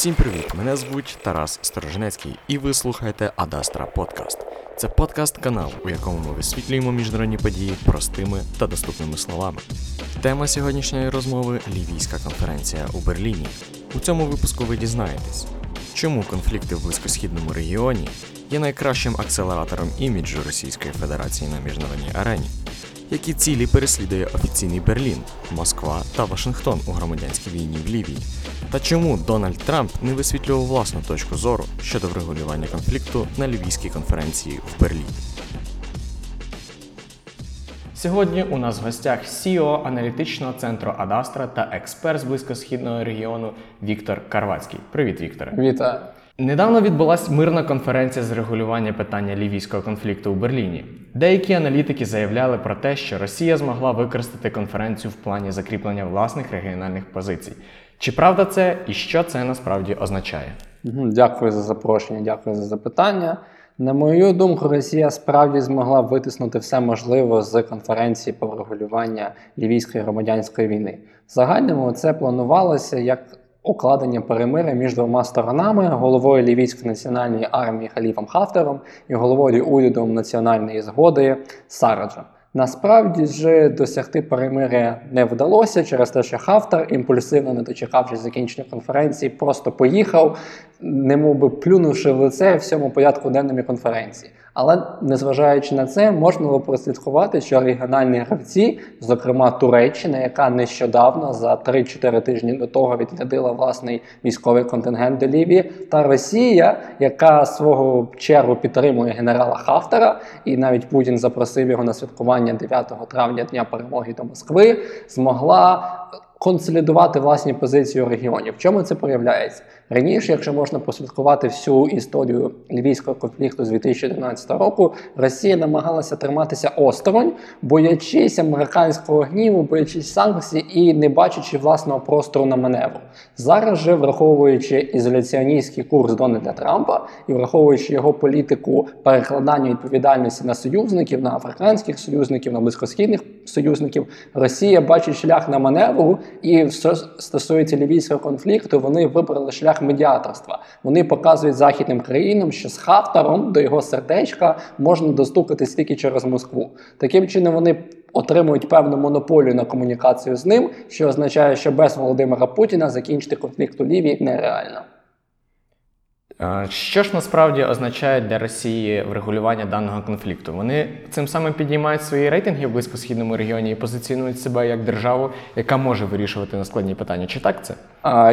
Всім привіт! Мене звуть Тарас Сторожинецький, і ви слухаєте Адастра Подкаст. Це подкаст канал, у якому ми висвітлюємо міжнародні події простими та доступними словами. Тема сьогоднішньої розмови Лівійська конференція у Берліні. У цьому випуску ви дізнаєтесь, чому конфлікти в близькосхідному регіоні є найкращим акселератором іміджу Російської Федерації на міжнародній арені, які цілі переслідує офіційний Берлін, Москва та Вашингтон у громадянській війні в Лівії, та чому Дональд Трамп не висвітлював власну точку зору щодо врегулювання конфлікту на Лівійській конференції в Берліні. Сьогодні у нас в гостях CEO аналітичного центру Адастра та експерт з близькосхідного регіону Віктор Карвацький. Привіт, Вікторе. Вітаю. Недавно відбулася мирна конференція з регулювання питання лівійського конфлікту у Берліні. Деякі аналітики заявляли про те, що Росія змогла використати конференцію в плані закріплення власних регіональних позицій. Чи правда це і що це насправді означає? Дякую за запрошення, дякую за запитання. На мою думку, Росія справді змогла витиснути все можливе з конференції по врегулювання лівійської громадянської війни. В загальному це планувалося як укладення перемиря між двома сторонами головою лівійської національної армії Халіфом Хафтером і головою уряду національної згоди Сараджем. Насправді ж досягти перемиря не вдалося через те, що Хафтар, імпульсивно не дочекавшись закінчення конференції, просто поїхав, немов би плюнувши в лице всьому порядку денному конференції. Але незважаючи на це, можна було прослідкувати, що регіональні гравці, зокрема Туреччина, яка нещодавно за 3-4 тижні до того відрядила власний військовий контингент до Лівії, та Росія, яка свого чергу підтримує генерала Хафтера, і навіть Путін запросив його на святкування 9 травня Дня перемоги до Москви, змогла консолідувати власні позиції у регіоні. В чому це проявляється? Раніше, якщо можна прослідкувати всю історію львівського конфлікту з 2011 року, Росія намагалася триматися осторонь, боячись американського гніву, боячись санкцій і не бачачи власного простору на маневру. Зараз же, враховуючи ізоляціоністський курс Дональда Трампа і враховуючи його політику перекладання відповідальності на союзників, на африканських союзників, на близькосхідних союзників, Росія бачить шлях на маневру, і що стосується лівійського конфлікту, вони вибрали шлях медіаторства. Вони показують західним країнам, що з Хафтаром до його сердечка можна достукатись тільки через Москву. Таким чином вони отримують певну монополію на комунікацію з ним, що означає, що без Володимира Путіна закінчити конфлікт у Лівії нереально. Що ж насправді означає для Росії врегулювання даного конфлікту? Вони цим самим піднімають свої рейтинги в близькосхідному регіоні і позиціонують себе як державу, яка може вирішувати наскладні питання. Чи так це?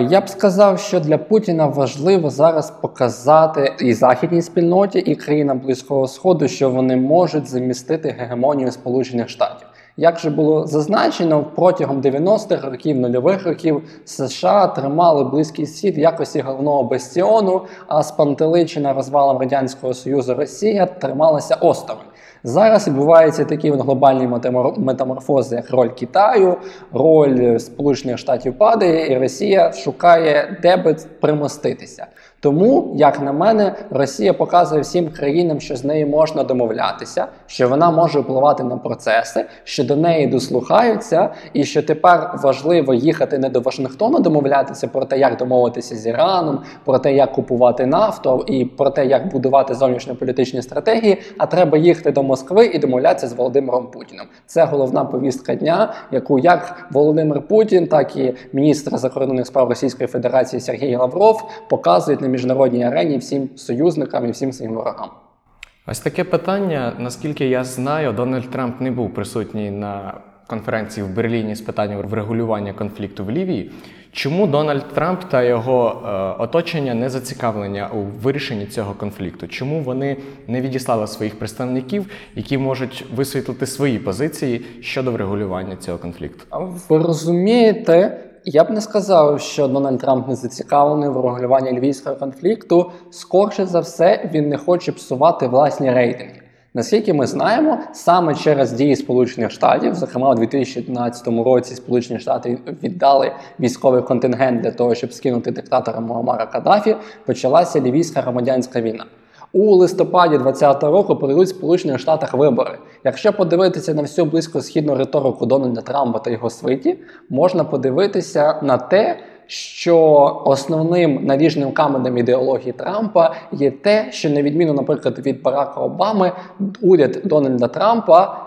Я б сказав, що для Путіна важливо зараз показати і західній спільноті, і країнам Близького Сходу, що вони можуть замістити гегемонію Сполучених Штатів. Як же було зазначено, протягом 90-х років, нульових років США тримали близький схід якості головного бастіону, а спантеличена розвалом радянського союзу Росія трималася осторонь. Зараз відбуваються такі глобальні метамор- метаморфози, як роль Китаю, роль Сполучених Штатів падає, і Росія шукає, де би примоститися. Тому, як на мене, Росія показує всім країнам, що з нею можна домовлятися, що вона може впливати на процеси, що до неї дослухаються, і що тепер важливо їхати не до Вашингтону домовлятися про те, як домовитися з Іраном, про те, як купувати нафту і про те, як будувати зовнішньополітичні стратегії. А треба їхати до Москви і домовлятися з Володимиром Путіним. Це головна повістка дня, яку як Володимир Путін, так і міністр закордонних справ Російської Федерації Сергій Лавров показують на міжнародній арені всім союзникам і всім своїм ворогам. Ось таке питання. Наскільки я знаю, Дональд Трамп не був присутній на конференції в Берліні з питань врегулювання конфлікту в Лівії. Чому Дональд Трамп та його е, оточення не зацікавлення у вирішенні цього конфлікту? Чому вони не відіслали своїх представників, які можуть висвітлити свої позиції щодо врегулювання цього конфлікту? А Ви розумієте, я б не сказав, що Дональд Трамп не зацікавлений в регулюванні львівського конфлікту. Скорше за все, він не хоче псувати власні рейтинги. Наскільки ми знаємо, саме через дії Сполучених Штатів, зокрема у 2011 році, Сполучені Штати віддали військовий контингент для того, щоб скинути диктатора Муаммара Каддафі, почалася лівійська громадянська війна. У листопаді 2020 року пройдуть Сполучених Штатах вибори. Якщо подивитися на всю близькосхідну риторику Дональда Трампа та його свиті, можна подивитися на те, що основним наріжним каменем ідеології Трампа є те, що на відміну, наприклад, від Барака Обами, уряд Дональда Трампа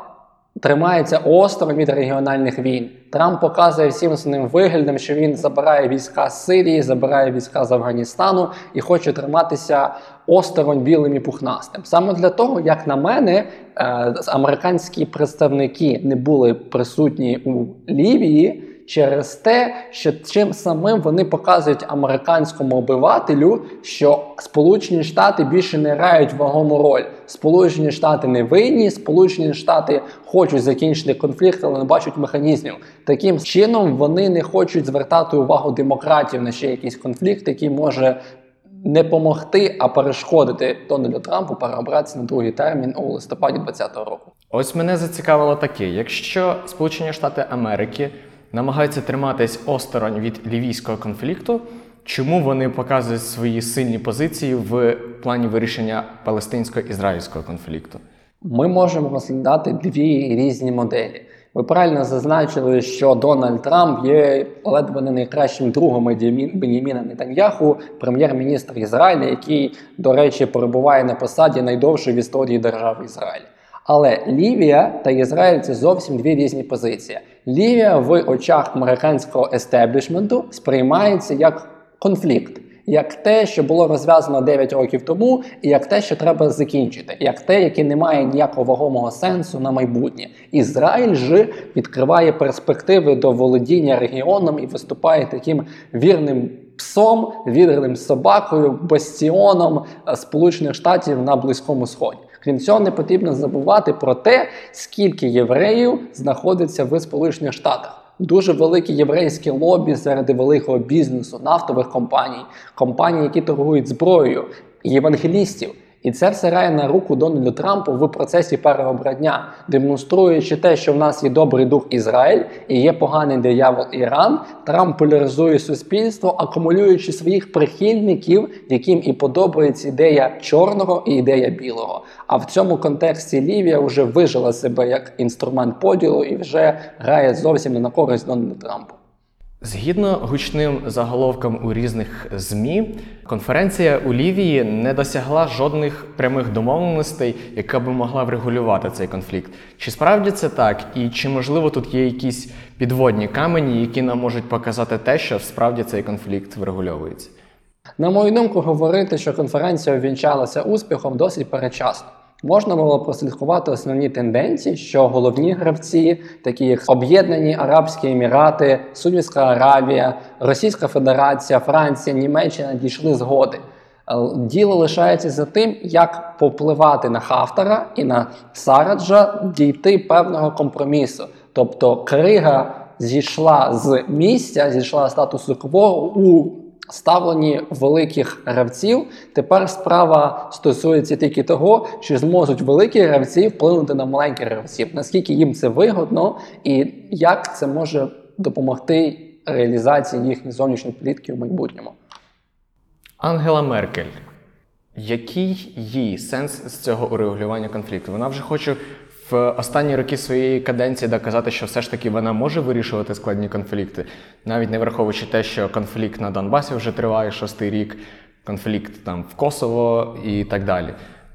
тримається осторонь від регіональних війн. Трамп показує всім своїм виглядом, що він забирає війська з Сирії, забирає війська з Афганістану і хоче триматися осторонь білим і пухнастим. Саме для того, як на мене, е, американські представники не були присутні у Лівії через те, що чим самим вони показують американському обивателю, що Сполучені Штати більше не грають вагому роль. Сполучені Штати не винні, Сполучені Штати хочуть закінчити конфлікт, але не бачать механізмів. Таким чином вони не хочуть звертати увагу демократів на ще якийсь конфлікт, який може. Не помогти, а перешкодити Дональду Трампу переобратися на другий термін у листопаді 2020 року. Ось мене зацікавило таке: якщо Сполучені Штати Америки намагаються триматись осторонь від лівійського конфлікту, чому вони показують свої сильні позиції в плані вирішення палестинсько-ізраїльського конфлікту? Ми можемо розглядати дві різні моделі. Ви правильно зазначили, що Дональд Трамп є ледве не найкращим другом Беніміна Нетаньяху, прем'єр-міністр Ізраїля, який, до речі, перебуває на посаді найдовше в історії держави Ізраїль. Але Лівія та Ізраїль це зовсім дві різні позиції. Лівія в очах американського естеблішменту сприймається як конфлікт, як те, що було розв'язано 9 років тому, і як те, що треба закінчити, як те, яке не має ніякого вагомого сенсу на майбутнє. Ізраїль ж відкриває перспективи до володіння регіоном і виступає таким вірним. Псом, вірним собакою, бастіоном Сполучених Штатів на Близькому Сході. Крім цього, не потрібно забувати про те, скільки євреїв знаходиться в Сполучених Штатах. Дуже великі єврейські лобі серед великого бізнесу, нафтових компаній, компаній, які торгують зброєю, євангелістів. І це все грає на руку Дональду Трампу в процесі переобрання, демонструючи те, що в нас є добрий дух Ізраїль і є поганий диявол Іран. Трамп поляризує суспільство, акумулюючи своїх прихильників, яким і подобається ідея чорного і ідея білого. А в цьому контексті Лівія вже вижила себе як інструмент поділу і вже грає зовсім не на користь Дональду Трампу. Згідно гучним заголовкам у різних змі, конференція у Лівії не досягла жодних прямих домовленостей, яка би могла врегулювати цей конфлікт. Чи справді це так, і чи можливо тут є якісь підводні камені, які нам можуть показати те, що справді цей конфлікт врегульовується? На мою думку, говорити, що конференція увінчалася успіхом, досить перечасно. Можна було прослідкувати основні тенденції, що головні гравці, такі як Об'єднані Арабські Емірати, Судівська Аравія, Російська Федерація, Франція, Німеччина дійшли згоди. Е, діло лишається за тим, як повпливати на Хафтара і на Сараджа дійти певного компромісу. Тобто Крига зійшла з місця, зійшла статусу кво у ставлені великих гравців. Тепер справа стосується тільки того, чи зможуть великі гравці вплинути на маленьких гравців, наскільки їм це вигодно, і як це може допомогти реалізації їхньої зовнішньої політики в майбутньому. Ангела Меркель. Який їй сенс з цього урегулювання конфлікту? Вона вже хоче в останні роки своєї каденції доказати, що все ж таки вона може вирішувати складні конфлікти, навіть не враховуючи те, що конфлікт на Донбасі вже триває шостий рік, конфлікт там в Косово і так далі.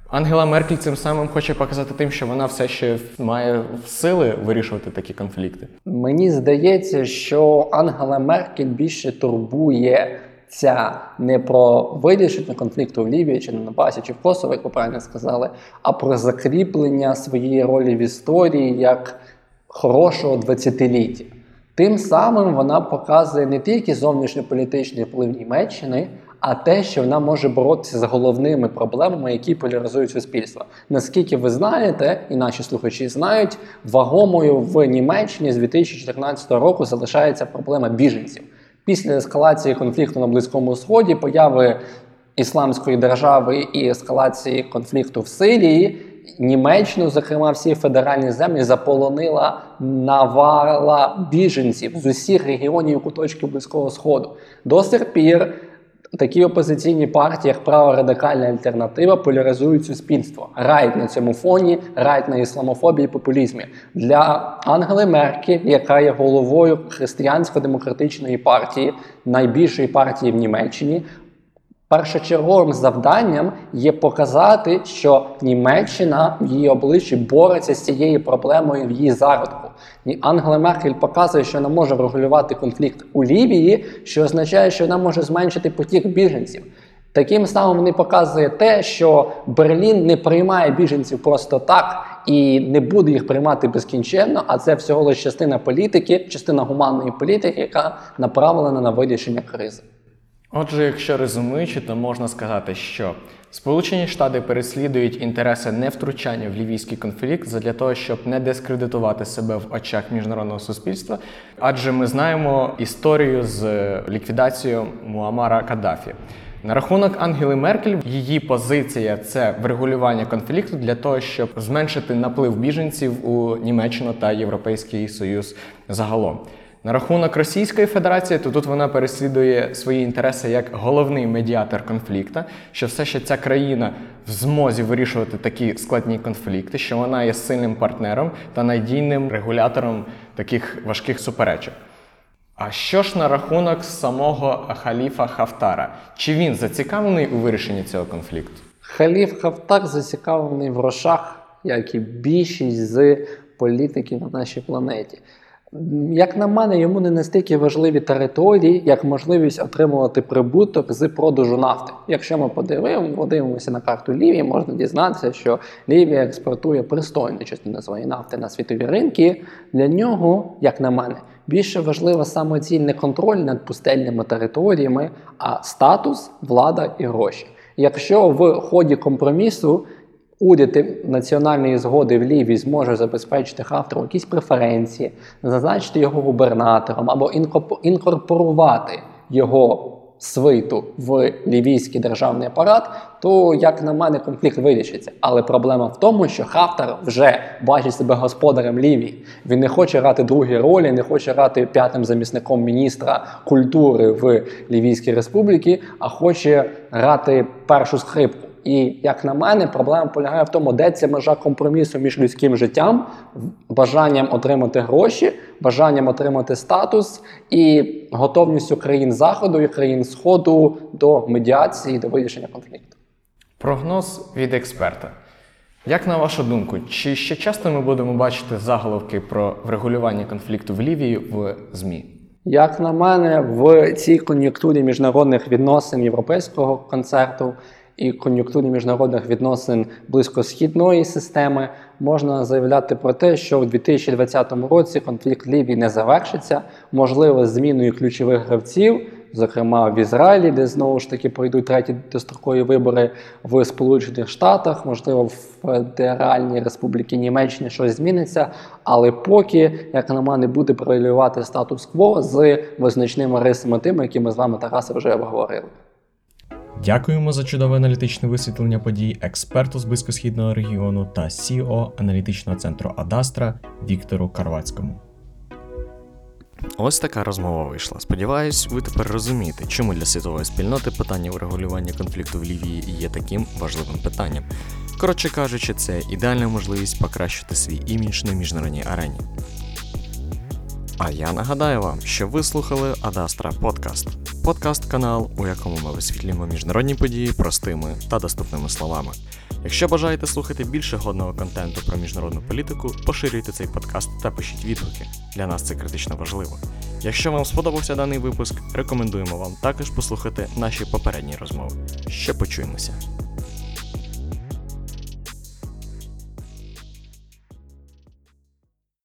Ангела Меркель цим самим хоче показати тим, що вона все ще має сили вирішувати такі конфлікти. Мені здається, що Ангела Меркель більше турбує ця не про вирішення конфлікту в Лівії чи на Донбасі, чи в Косово, як ви правильно сказали, а про закріплення своєї ролі в історії як хорошого 20-ліття. Тим самим вона показує не тільки зовнішньополітичний вплив Німеччини, а те, що вона може боротися з головними проблемами, які поляризують суспільство. Наскільки ви знаєте, і наші слухачі знають, вагомою в Німеччині з 2014 року залишається проблема біженців. Після ескалації конфлікту на Близькому Сході, появи ісламської держави і ескалації конфлікту в Сирії, Німеччину, зокрема, всі федеральні землі заполонила навала біженців з усіх регіонів куточків Близького Сходу. До сих пір Такі опозиційні партії, як права радикальна альтернатива, поляризують суспільство, грають на цьому фоні, грають на ісламофобії і популізмі. Для Ангели Меркель, яка є головою християнсько-демократичної партії, найбільшої партії в Німеччині, першочерговим завданням є показати, що Німеччина в її обличчі бореться з цією проблемою в її зародку. І Ангела Меркель показує, що вона може регулювати конфлікт у Лівії, що означає, що вона може зменшити потік біженців. Таким самим не показує те, що Берлін не приймає біженців просто так і не буде їх приймати безкінченно, а це всього лише частина політики, частина гуманної політики, яка направлена на вирішення кризи. Отже, якщо резумуючи, то можна сказати, що Сполучені Штати переслідують інтереси невтручання в лівійський конфлікт для того, щоб не дискредитувати себе в очах міжнародного суспільства, адже ми знаємо історію з ліквідацією Муамара Каддафі. На рахунок Ангели Меркель, її позиція це врегулювання конфлікту для того, щоб зменшити наплив біженців у Німеччину та Європейський Союз загалом. На рахунок Російської Федерації, то тут вона переслідує свої інтереси як головний медіатор конфлікту, що все ще ця країна в змозі вирішувати такі складні конфлікти, що вона є сильним партнером та надійним регулятором таких важких суперечок. А що ж на рахунок самого халіфа Хафтара? Чи він зацікавлений у вирішенні цього конфлікту? Халіф Хафтар зацікавлений в грошах, як і більшість з політиків на нашій планеті. Як на мене, йому не настільки важливі території, як можливість отримувати прибуток з продажу нафти. Якщо ми подивимо, подивимося на карту Лівії, можна дізнатися, що Лівія експортує пристойну частину своєї нафти на світові ринки. Для нього, як на мене, більше важлива саме ціль не контроль над пустельними територіями, а статус, влада і гроші. Якщо в ході компромісу уряд національної згоди в Лівії зможе забезпечити Хафтеру якісь преференції, зазначити його губернатором або інкорпорувати його свиту в лівійський державний апарат, то, як на мене, конфлікт вирішиться. Але проблема в тому, що Хафтар вже бачить себе господарем Лівії. Він не хоче грати другі ролі, не хоче грати п'ятим замісником міністра культури в Лівійській республіці, а хоче грати першу скрипку. І як на мене, проблема полягає в тому, де ця межа компромісу між людським життям, бажанням отримати гроші, бажанням отримати статус і готовністю країн заходу і країн сходу до медіації, до вирішення конфлікту. Прогноз від експерта. Як на вашу думку, чи ще часто ми будемо бачити заголовки про врегулювання конфлікту в Лівії в ЗМІ? Як на мене, в цій кон'юнктурі міжнародних відносин європейського концерту і кон'юнктурі міжнародних відносин близькосхідної системи можна заявляти про те, що в 2020 році конфлікт Лівії не завершиться, можливо, зміною ключових гравців. Зокрема, в Ізраїлі, де знову ж таки пройдуть треті дострокові вибори в Сполучених Штатах, можливо, в Федеральній Республіці Німеччині щось зміниться. Але поки, як на мене, буде превалювати статус-кво з визначними рисами тими, які ми з вами Тараси вже обговорили. Дякуємо за чудове аналітичне висвітлення подій експерту з близькосхідного регіону та CEO аналітичного центру Адастра Віктору Карвацькому. Ось така розмова вийшла. Сподіваюсь, ви тепер розумієте, чому для світової спільноти питання врегулювання конфлікту в Лівії є таким важливим питанням. Коротше кажучи, це ідеальна можливість покращити свій імідж на міжнародній арені. А я нагадаю вам, що ви слухали Адастра Подкаст подкаст-канал, у якому ми висвітлюємо міжнародні події простими та доступними словами. Якщо бажаєте слухати більше годного контенту про міжнародну політику, поширюйте цей подкаст та пишіть відгуки. Для нас це критично важливо. Якщо вам сподобався даний випуск, рекомендуємо вам також послухати наші попередні розмови. Ще почуємося.